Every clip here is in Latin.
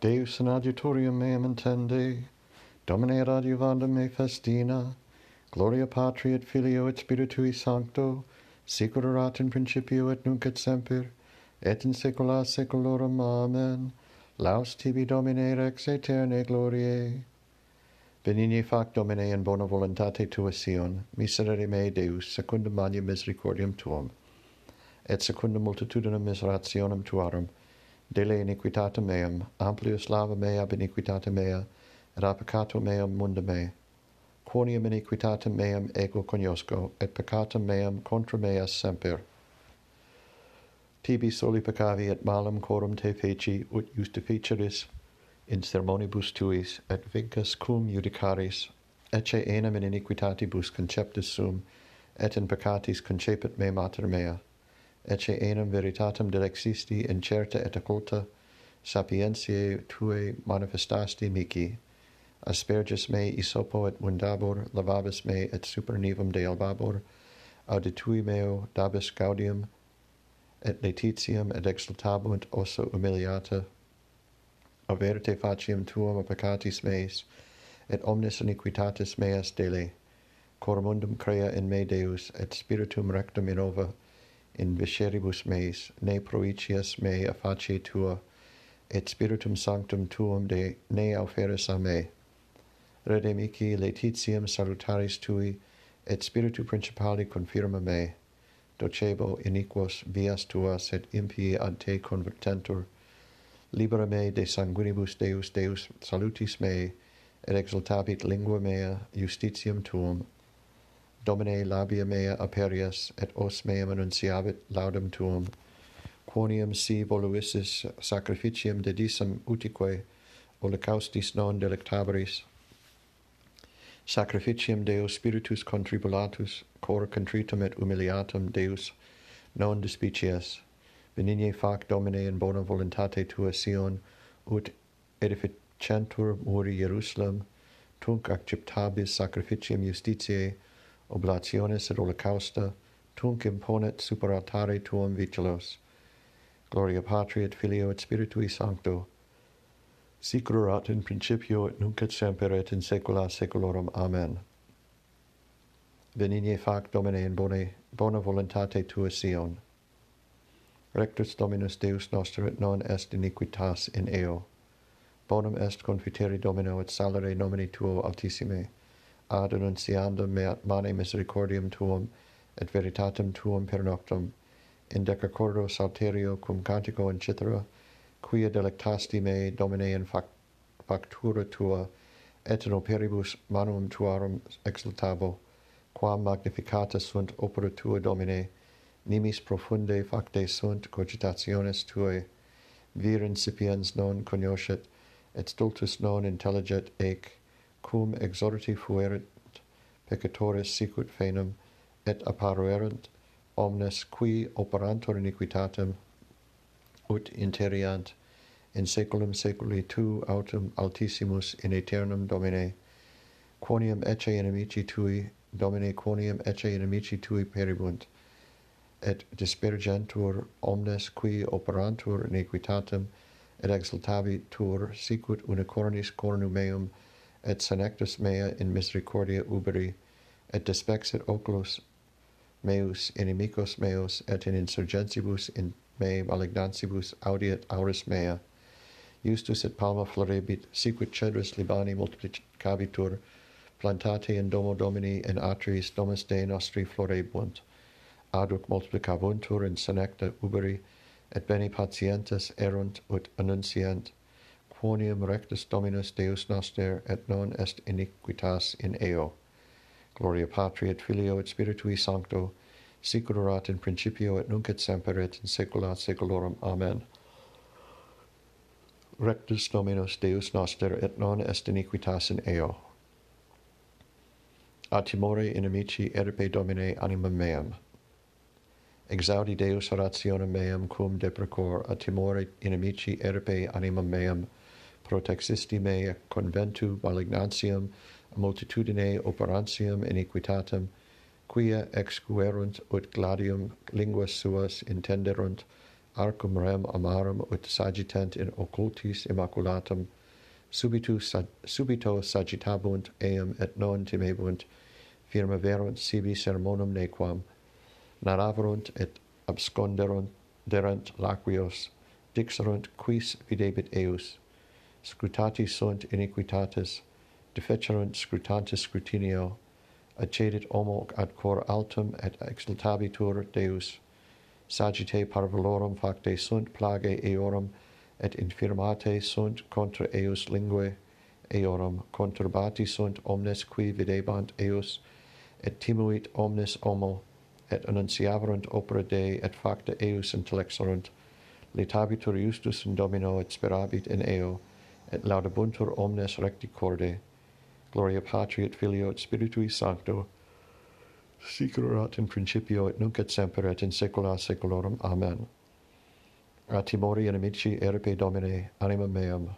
Deus in adiutorium meam intende, Domine adiuvandum me festina, Gloria Patri et Filio et Spiritui Sancto, sicut erat in principio et nunc et semper, et in saecula saeculorum. Amen. Laus tibi Domine rex aeternae gloriae. Benigne fac Domine in bona voluntate tua Sion, miserere me Deus, secundum magnum misericordium tuum, et secundum multitudinem miserationem tuarum, dele iniquitatem meam, amplius lava mea ab iniquitatem mea, et a peccato meam munda me. Quoniam iniquitatem meam ego cognosco, et peccatum meam contra mea semper. Tibi soli peccavi et malum corum te feci, ut justificeris in sermonibus tuis, et vincas cum judicaris, ecce enim in iniquitatibus conceptus sum, et in peccatis concepit me mater mea ecce enim veritatem dilexisti in certa et occulta sapientiae tuae manifestasti mihi asperges me isopo et mundabor lavabis me et supernivum de albabor, auditui meo dabis gaudium et letitium et exultabunt ossa humiliata. Averte faciem tuam peccatis meis et omnes iniquitatis meas dele. Cor mundum crea in me deus et spiritum rectum innova in visceribus meis, ne proicias me a face tua, et spiritum sanctum tuum de ne auferis a me. Redemici letitiam salutaris tui, et spiritu principali confirma me. Docebo iniquos vias tuas et impii ad te convertentur. Libera me de sanguinibus Deus Deus salutis mei, et exultabit lingua mea justitiam tuum. Domine labia mea aperias, et os meam annunciavit laudum tuum. Quoniam si voluissis sacrificium dedisam utique, holocaustis non delectabaris. Sacrificium Deus spiritus contribulatus, cor contritum et humiliatum Deus non dispicias. Benigne fac Domine in bona voluntate tua Sion, ut edificentur muri Jerusalem, tunc acceptabis sacrificium justitiae, oblationes et holocausta, tunc imponet super altare tuum vigilos. Gloria Patri et Filio et Spiritui Sancto, sic erat in principio et nunc et semper et in saecula saeculorum. Amen. Venigne fac, Domine, in bone, bona voluntate Tua Sion. Rectus Dominus Deus noster et non est iniquitas in eo. Bonum est confiteri Domino et salere nomini Tuo altissime ad annunciandum me at mane misericordium tuum et veritatem tuum per noctum in decacordo salterio cum cantico in cithara quia delectasti me domine in fac factura tua et in operibus manum tuarum exultabo quam magnificata sunt opera tua domine nimis profunde facte sunt cogitationes tuae vir incipiens non cognoscet et stultus non intelliget ec cum exorti fuerit peccatoris sicut fenum et apparuerent omnes qui operantur iniquitatem ut interiant in saeculum saeculi tu autem altissimus in aeternum domine quoniam ecce inimici tui domine quoniam ecce inimici tui peribunt et dispergentur omnes qui operantur iniquitatem et exultavi tur sicut unicornis cornum meum et senectus mea in misericordia uberi, et despexit oculos meus inimicos meus, et in insurgentibus in me malignantibus audiet auris mea, justus et palma florebit, sicut cedrus Libani multiplicabitur, plantate in domo Domini in atris domus Dei nostri florebunt. Aduc multiplicabuntur in senecta uberi, et beni patientes erunt ut annunciant, quonium rectus Dominus Deus noster, et non est iniquitas in eo. Gloria Patri et Filio et Spiritui Sancto, sic in principio et nunc et semper et in saecula saeculorum. Amen. Rectus Dominus Deus noster, et non est iniquitas in eo. A timore inimici erpe Domine animam meam. Exaudi Deus orationem meam cum deprecor a timore inimici erpe animam meam protexissti me conventu malignantium multitudine operantium iniquitatem quia excuerunt ut gladium linguas suas intenderunt arcum rem amarum ut sagitent in occultis immaculatum subito sag, subito sagitabunt eam et non timebunt firma verunt sibi sermonum nequam naravarunt et absconderunt derent laquios dixerunt quis videbit eus scrutati sunt iniquitates, defecerunt scrutantes scrutinio, accedit homo ad cor altum et exultabitur Deus, sagite parvulorum facte sunt plage eorum, et infirmate sunt contra eus lingue eorum conturbati sunt omnes qui videbant eus, et timuit omnes homo, et annunciaverunt opera Dei, et facta eus intellexerunt, litabitur justus in Domino, et sperabit in eo, et laudabuntur omnes recti corde, gloria Patri et Filio et Spiritui Sancto, sicurat in principio et nunc et semper et in saecula saeculorum. Amen. A timori inimici erpe Domine anima meam.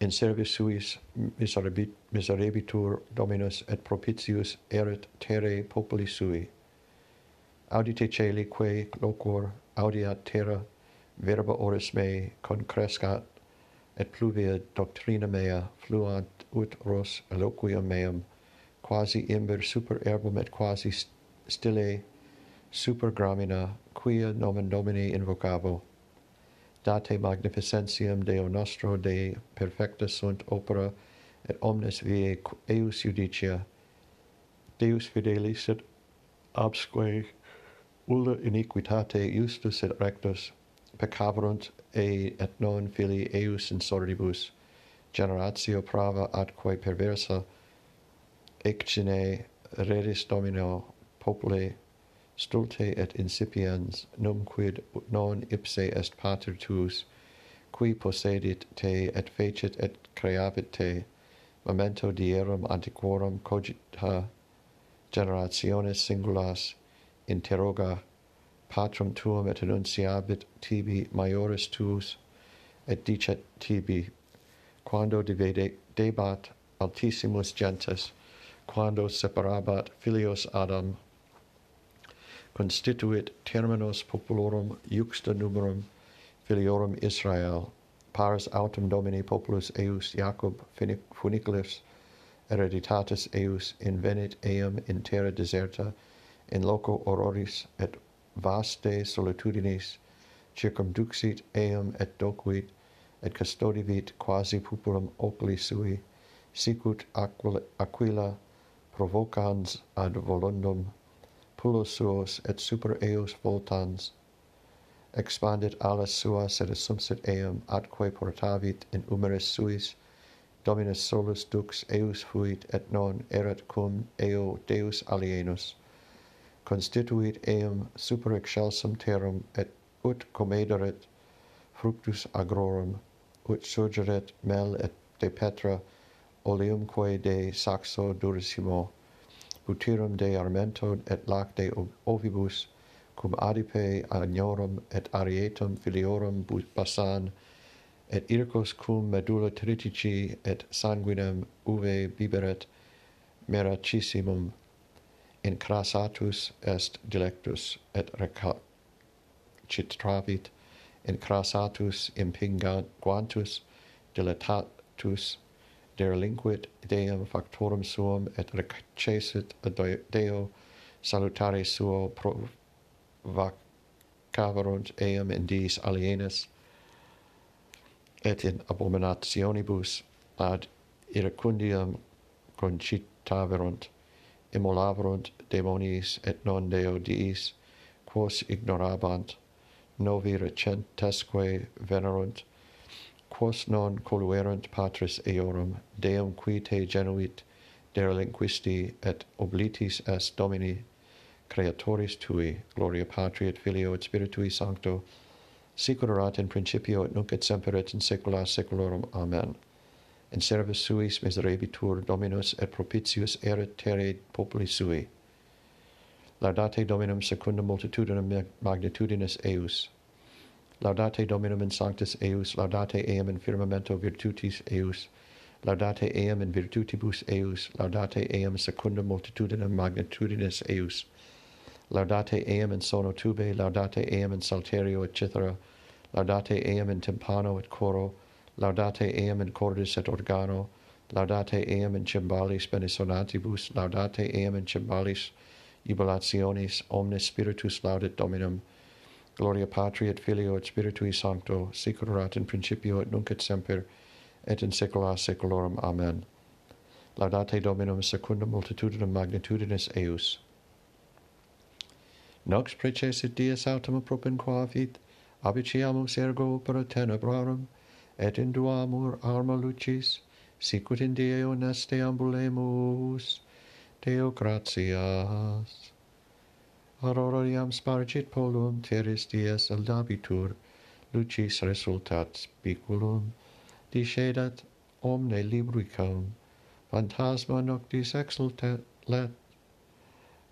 In servis suis miserabit, miserabitur Dominus et propitius erit terre populi sui. Audite celi quae loquor, audiat terra verba oris mei concrescat, et pluvia doctrina mea fluant ut ros eloquium meum, quasi imber super erbum et quasi stile super gramina, quia nomen Domini invocabo. Date magnificentiam Deo nostro Dei perfecta sunt opera, et omnes viae eius judicia. Deus fidelis et absque ulla iniquitate justus et rectus, peccaverunt e et non fili eius in sordibus generatio prava atque perversa excine redis domino populi stulte et incipiens num quid non ipse est pater tuus qui possedit te et fecit et creavit te momento dierum antiquorum cogita generationes singulas interroga patrum tuum et annunciabit tibi maioris tuus et dicet tibi quando divede debat altissimus gentes quando separabat filios adam constituit terminos populorum iuxta numerum filiorum Israel pars autem domini populus eius Jacob funiculus hereditatis eius invenit eam in terra deserta in loco auroris et vaste solitudinis circumduxit eum et docuit et custodivit quasi populum oculi sui sicut aquila, aquila provocans ad volundum pulos suos et super eos voltans expandit alas suas et assumpsit eum atque portavit in umeris suis dominus solus dux eus fuit et non erat cum eo deus alienus constituit eum super excelsum terram et ut comederet fructus agrorum ut surgeret mel et de petra oleumque de saxo durissimo butyrum de armento et lacte ovibus cum adipe agnorum et arietum filiorum basan et ircos cum medulla tritici et sanguinem uve biberet meracissimum in crassatus est dilectus et recitravit, impingant quantus dilatatus derelinquit deum factorum suum et recessit deo salutare suo pro vacaverunt eum in dies alienes et in abominationibus ad iracundiam concitaverunt, immolaverunt demonis et non deo diis, quos ignorabant, novi recentesque venerunt, quos non coluerant patris eorum, Deum qui te genuit, derelinquisti et oblitis as Domini, creatoris tui, gloria Patri et Filio et Spiritui Sancto, sicur in principio et nunc et semper et in saecula saeculorum. Amen. In servis suis miseribitur Dominus et propitius erit terre populi sui. Laudate Dominum secundum multitudinem magnitudinis eius. Laudate Dominum in sanctis eius, laudate eam in firmamento virtutis eius, laudate eam in virtutibus eius, laudate eam secundum multitudinem magnitudinis eius, laudate eam in sono tube, laudate eam in salterio, et cithara, laudate eam in timpano et coro, laudate eam in cordis et organo, laudate eam in cymbalis benisonantibus, laudate eam in cymbalis ibulationes omnes spiritus laudet Dominum. Gloria Patri et Filio et Spiritui Sancto, sicurat in principio et nunc et semper, et in saecula saeculorum. Amen. Laudate Dominum secundum multitudinem magnitudinis eius. Nox precesit dies autem propinquavit, abiciamus ergo opera tenebrarum, et induamur arma lucis, sicut in die honeste ambulemus, Deo gratias. Auroriam spargit polum teres dies aldabitur, lucis resultat spiculum, discedat omne libricum, phantasma noctis exultat,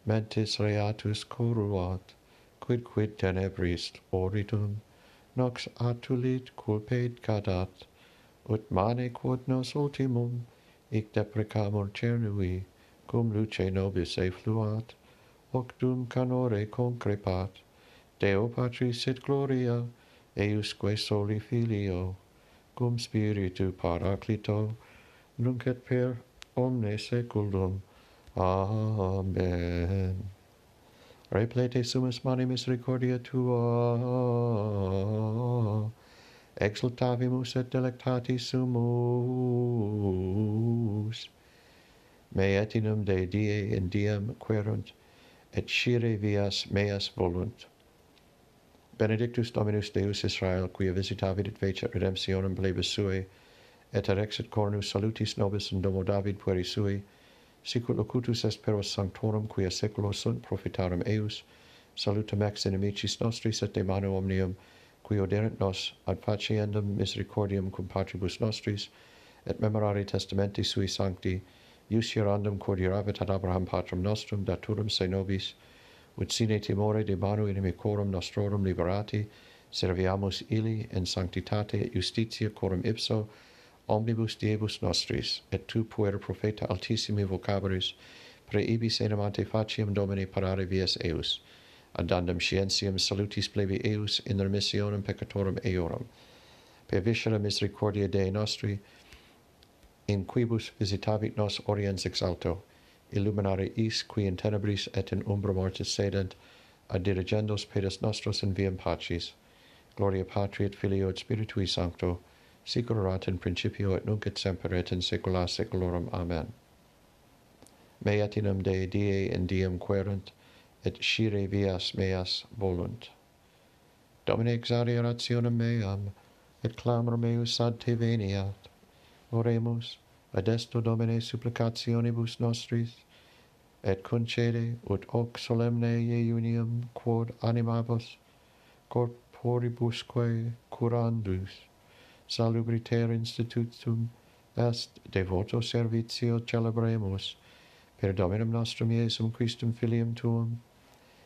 mentis reatus coruat, quid quid tenebris oritum, nox atulit culpet cadat, ut mane quod nos ultimum, ic deprecamur cernui, cum luce nobis effluat, hoc dum canore concrepat, Deo Patris et Gloria, eiusque soli Filio, cum Spiritu Paraclito, nunc et per omne seculum. Amen. Replete sumus mani misericordia tua, exultavimus et delectati sumus, me etinum de die in diem querunt, et scire vias meas volunt. Benedictus Dominus Deus Israel, quia visitavit et vecet redemptionem plebis sui, et erexit cornus salutis nobis in domo David pueri sui, sicut locutus est per os sanctorum quia seculo sunt profitarum eius, salutum ex inimicis nostris et de manu omnium, qui oderent nos ad faciendum misericordium cum patribus nostris, et memorari testamenti sui sancti, ius hierandum quod hierabit ad Abraham patrum nostrum daturum se nobis, ut sine timore de manu inimicorum nostrorum liberati, serviamus ili in sanctitate et justitia corum ipso, omnibus diebus nostris, et tu puer profeta altissimi vocaburis, preibis enim ante faciam Domini parare vias eus, addandum scientiam salutis plebi eus in remissionem peccatorum eorum. Per viscera misericordia Dei nostri, in quibus visitavit nos oriens ex alto, illuminare is qui in tenebris et in umbra mortis sedent, ad dirigendos pedes nostros in viam pacis. Gloria Patri et Filio et Spiritui Sancto, sicurat in principio et nunc et semper et in saecula saeculorum. Amen. Mei inum Dei die in diem querent, et scire vias meas volunt. Domine exare rationem meam, et clamor meus ad te veniat, Oremus, ad esto Domine supplicationibus nostris, et concede ut hoc solemne iunium quod animabus corporibusque curandus salubriter institutum est devoto servitio celebremus per Dominum nostrum Iesum Christum Filium Tuum,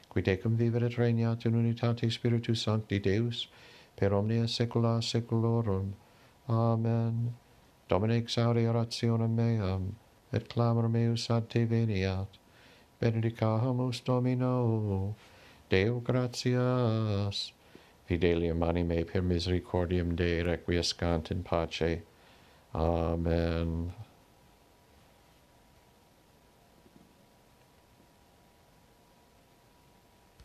qui tecum vivet et regnat in unitate Spiritus Sancti Deus, per omnia saecula saeculorum. Amen. Domine exaudi orationem meam, et clamor meus ad te veniat. Benedicamus Domino, Deo gratias. Fidelium anime per misericordium Dei requiescant in pace. Amen.